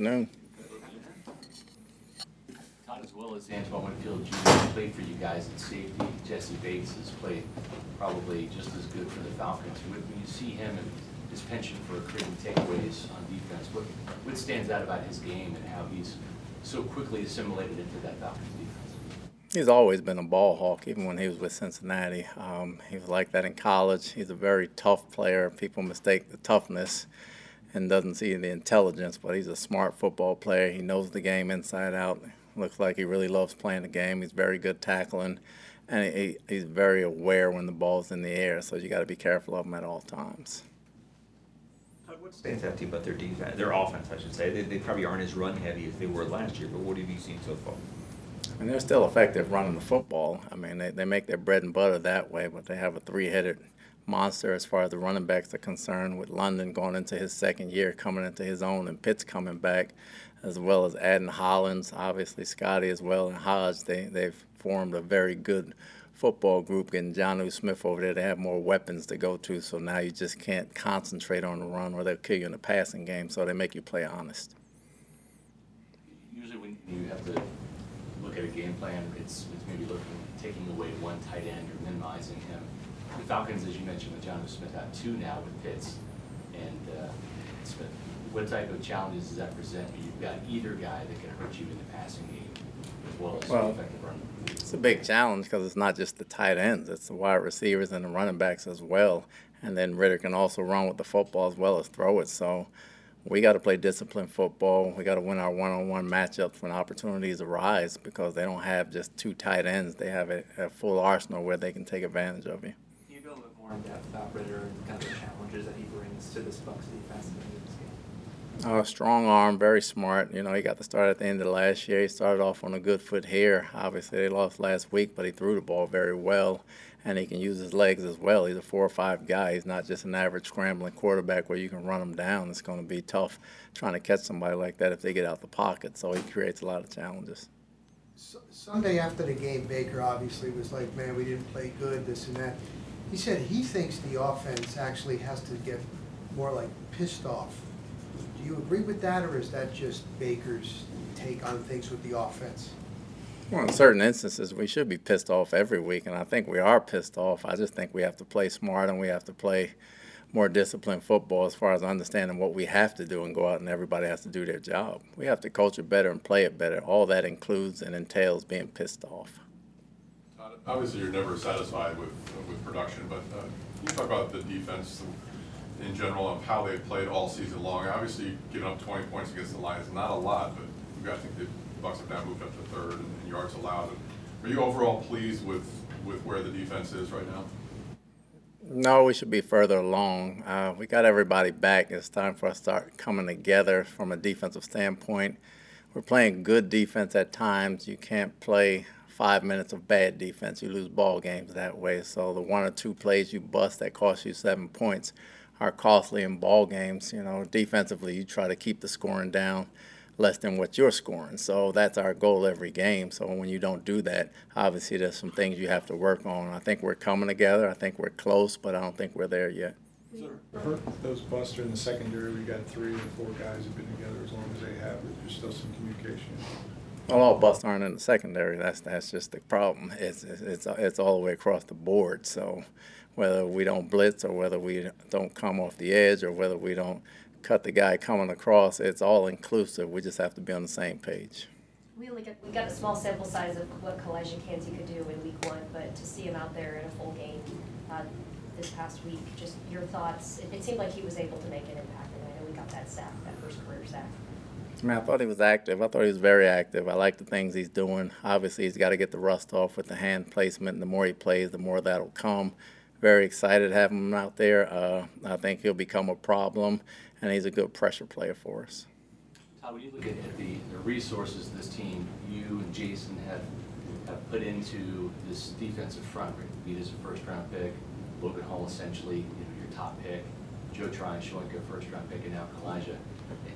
afternoon. Todd, as well as Antoine Winfield Jr. played for you guys at safety. Jessie Bates has played probably just as good for the Falcons. When when you see him and his penchant for creating takeaways on defense, what, what stands out about his game and how he's so quickly assimilated into that Falcons defense? He's always been a ball hawk, even when he was with Cincinnati. Um, he was like that in college. He's a very tough player. People mistake the toughness and doesn't see the intelligence, but he's a smart football player. He knows the game inside out. Looks like he really loves playing the game. He's very good tackling, and he, he's very aware when the ball's in the air. So you got to be careful of him at all times. What stands out to you about their defense, their offense, I should say? They, they probably aren't as run heavy as they were last year, but what have you seen so far? And they're still effective running the football. I mean, they, they make their bread and butter that way, but they have a three headed monster as far as the running backs are concerned, with London going into his second year, coming into his own, and Pitts coming back, as well as adding Hollins, obviously Scotty as well, and Hodge. They, they've formed a very good football group, getting Jonnu Smith over there to have more weapons to go to, so now you just can't concentrate on the run or they'll kill you in the passing game, so they make you play honest. Usually when you have to look at a game plan, it's, it's maybe looking, taking away one tight end or minimizing him. The Falcons, as you mentioned, with Jonnu Smith, have two now with Pitts and uh, Smith. What type of challenges does that present when you've got either guy that can hurt you in the passing game as well as Well, effective run? It's a big challenge because it's not just the tight ends; it's the wide receivers and the running backs as well. And then Ridder can also run with the football as well as throw it. So we got to play disciplined football. We got to win our one-on-one matchups when opportunities arise because they don't have just two tight ends; they have a, a full arsenal where they can take advantage of you. More in depth about Ridder and kind of the challenges that he brings to this Bucks defense at the end of this game? Uh, strong arm, very smart. You know, he got the start at the end of last year. He started off on a good foot here. Obviously, they lost last week, but he threw the ball very well, and he can use his legs as well. He's a four or five guy. He's not just an average scrambling quarterback where you can run him down. It's going to be tough trying to catch somebody like that if they get out the pocket. So he creates a lot of challenges. Su- Sunday after the game, Baker obviously was like, man, we didn't play good, this and that. He said he thinks the offense actually has to get more like pissed off. Do you agree with that, or is that just Baker's take on things with the offense? Well, in certain instances, we should be pissed off every week, and I think we are pissed off. I just think we have to play smart and we have to play more disciplined football as far as understanding what we have to do and go out and everybody has to do their job. We have to coach it better and play it better. All that includes and entails being pissed off. Obviously, you're never satisfied with, with production, but uh, can you talk about the defense in general of how they've played all season long? Obviously, giving up 20 points against the Lions not a lot, but you guys think the Bucks have now moved up to third in in yards allowed. Are you overall pleased with, with where the defense is right now? No, we should be further along. Uh, we got everybody back. It's time for us to start coming together from a defensive standpoint. We're playing good defense at times. You can't play five minutes of bad defense. You lose ball games that way. So the one or two plays you bust that cost you seven points are costly in ball games. You know, defensively, you try to keep the scoring down less than what you're scoring. So that's our goal every game. So when you don't do that, obviously there's some things you have to work on. I think we're coming together. I think we're close, but I don't think we're there yet. Hurt those busts are in the secondary, we got three or four guys who've been together as long as they have, but there's still some communication. Well, all busts aren't in the secondary. That's that's just the problem. It's it's it's, all the way across the board. So whether we don't blitz or whether we don't come off the edge or whether we don't cut the guy coming across, it's all inclusive. We just have to be on the same page. We only got, we got a small sample size of what Calijah Kancey could do in week one, but to see him out there in a full game uh, this past week, just your thoughts, it, it seemed like he was able to make an impact, and I know we got that sack, that first sack. I I thought he was active. I thought he was very active. I like the things he's doing. Obviously, he's got to get the rust off with the hand placement. And the more he plays, the more that'll come. Very excited to have him out there. Uh, I think he'll become a problem, and he's a good pressure player for us. Todd, when you look at the, the resources this team, you and Jason have, have put into this defensive front, right? Vita's a first round pick, Logan Hall essentially, you know, your top pick, Joe Tryon, Shoyinka, first round pick, and now Calijah.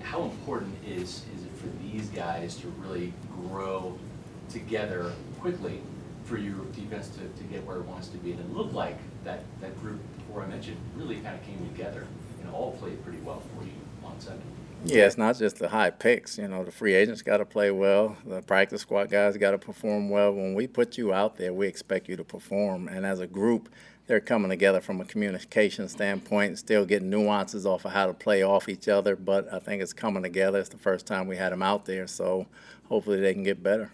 How important is, is it for these guys to really grow together quickly for your defense to, to get where it wants to be? And it looked like that, that group, before I mentioned, really kind of came together and all played pretty well for you on Sunday. Yeah, it's not just the high picks. You know, the free agents got to play well. The practice squad guys got to perform well. When we put you out there, we expect you to perform. And as a group, they're coming together from a communication standpoint and still getting nuances off of how to play off each other. But I think it's coming together. It's the first time we had them out there, so hopefully they can get better.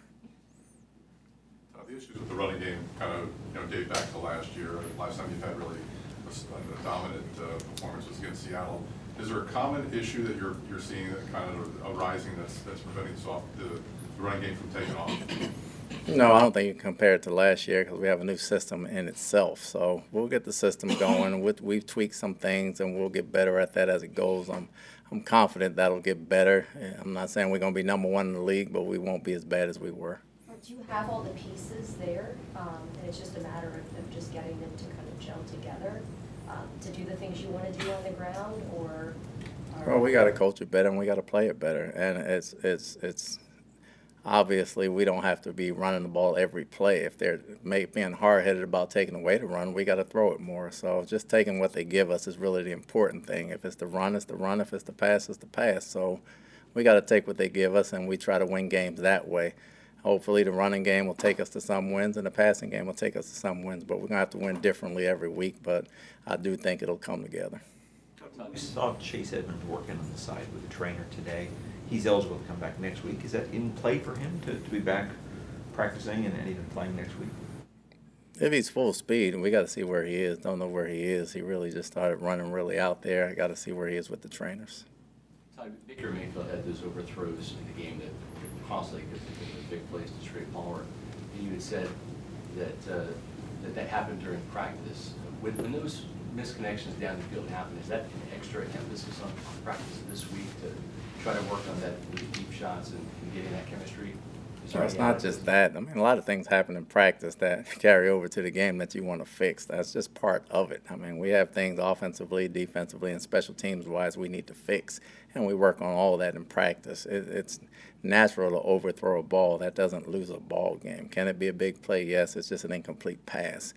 Uh, The issues with the running game kind of, you know, date back to last year. Last time you've had really a dominant uh, performance was against Seattle. Is there a common issue that you're, you're seeing that kind of arising that's, that's preventing the the running game from taking off? No, I don't think you can compare it to last year because we have a new system in itself. So we'll get the system going. With- We've tweaked some things and we'll get better at that as it goes. I'm, I'm confident that'll get better. Eh, I'm not saying we're going to be number one in the league, but we won't be as bad as we were. Do you have all the pieces there, um, and it's just a matter of, of just getting them to kind of gel together, um, to do the things you wanna do on the ground, or? or- Well, we got to coach it better and we got to play it better. And it's it's it's obviously we don't have to be running the ball every play. If they're being hard headed about taking away the run, we got to throw it more. So just taking what they give us is really the important thing. If it's the run, it's the run. If it's the pass, it's the pass. So we got to take what they give us and we try to win games that way. Hopefully the running game will take us to some wins and the passing game will take us to some wins. But we're gonna have to win differently every week. But I do think it'll come together. We saw Chase Edmonds working on the side with the trainer today. He's eligible to come back next week. Is that in play for him to, to be back practicing and, and even playing next week? If he's full speed, and we got to see where he is. Don't know where he is. He really just started running really out there. I got to see where he is with the trainers. Todd, Baker Mayfield had those overthrows in the game that constantly could the big plays to Trey Palmer. And you had said that, uh, that that happened during practice. When, when those misconnections down the field happen, is that an extra emphasis on practice this week to try to work on that, deep shots and and getting that chemistry? Is it's not just that. I mean, a lot of things happen in practice that carry over to the game that you want to fix. That's just part of it. I mean, we have things offensively, defensively, and special teams wise we need to fix, and we work on all that in practice. It, it's natural to overthrow a ball. That doesn't lose a ball game. Can it be a big play? Yes. It's just an incomplete pass.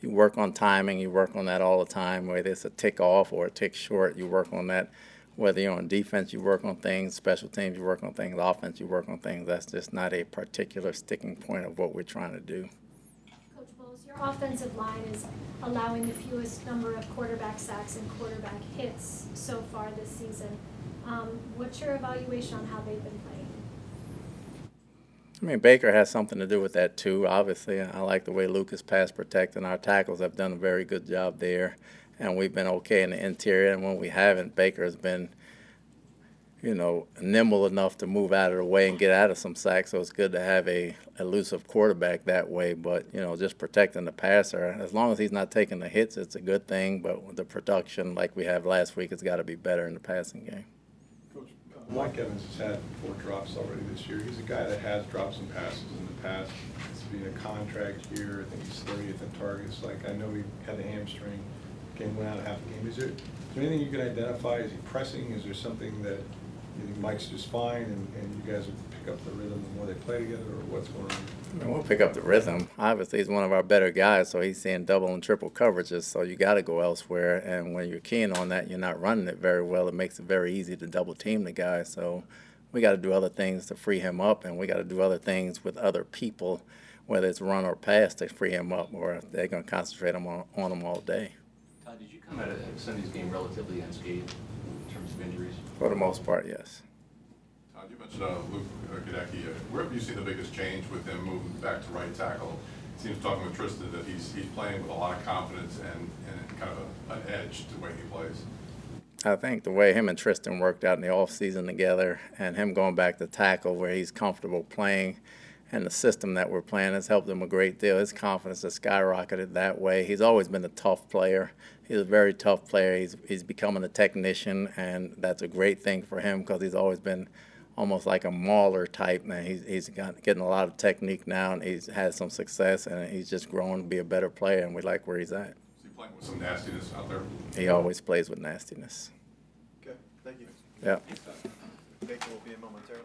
You work on timing. You work on that all the time. Whether it's a tick off or a tick short, you work on that whether you're on defense, you work on things, special teams, you work on things, offense, you work on things. That's just not a particular sticking point of what we're trying to do. Coach Bowles, your offensive line is allowing the fewest number of quarterback sacks and quarterback hits so far this season. Um, what's your evaluation on how they've been playing? I mean, Baker has something to do with that too. Obviously, I like the way Lucas pass protect, and our tackles have done a very good job there, and we've been okay in the interior. And when we haven't, Baker has been, you know, nimble enough to move out of the way and get out of some sacks. So it's good to have a elusive quarterback that way. But you know, just protecting the passer, as long as he's not taking the hits, it's a good thing. But the production, like we have last week, it's got to be better in the passing game. Coach, uh, Mike Evans has had four drops already this year. He's a guy that has dropped some passes in the past. It's been a contract year. I think he's thirtieth in targets. Like, I know he had a hamstring, game went out half a game. Is there, is there anything you can identify? Is he pressing? Is there something that you think Mike's just fine and, and you guys will pick up the rhythm the more they play together or what's going on? Mean, we'll pick up the rhythm. Obviously, he's one of our better guys, so he's seeing double and triple coverages. So you got to go elsewhere. And when you're keen on that, you're not running it very well. It makes it very easy to double team the guy. So we got to do other things to free him up, and we got to do other things with other people, whether it's run or pass, to free him up, or they're going to concentrate on, on him all day. Todd, did you come out of Sunday's game relatively unscathed in terms of injuries? For the most part, yes. Todd, you mentioned uh, Luke uh, Goedeke. Uh, Where have you seen the biggest change with him moving back to right tackle? It Seems talking with Tristan that he's, he's playing with a lot of confidence and, and kind of a- an edge to the way he plays. I think the way him and Tristan worked out in the offseason together and him going back to tackle where he's comfortable playing and the system that we're playing has helped him a great deal. His confidence has skyrocketed that way. He's always been a tough player. He's a very tough player. He's, he's becoming a technician, and that's a great thing for him because he's always been almost like a mauler type. Man, he's, he's got, getting a lot of technique now, and he's had some success, and he's just growing to be a better player, and we like where he's at. Is he playing with some nastiness out there? He always plays with nastiness. Okay, thank you. Yeah. Baker will be in momentarily.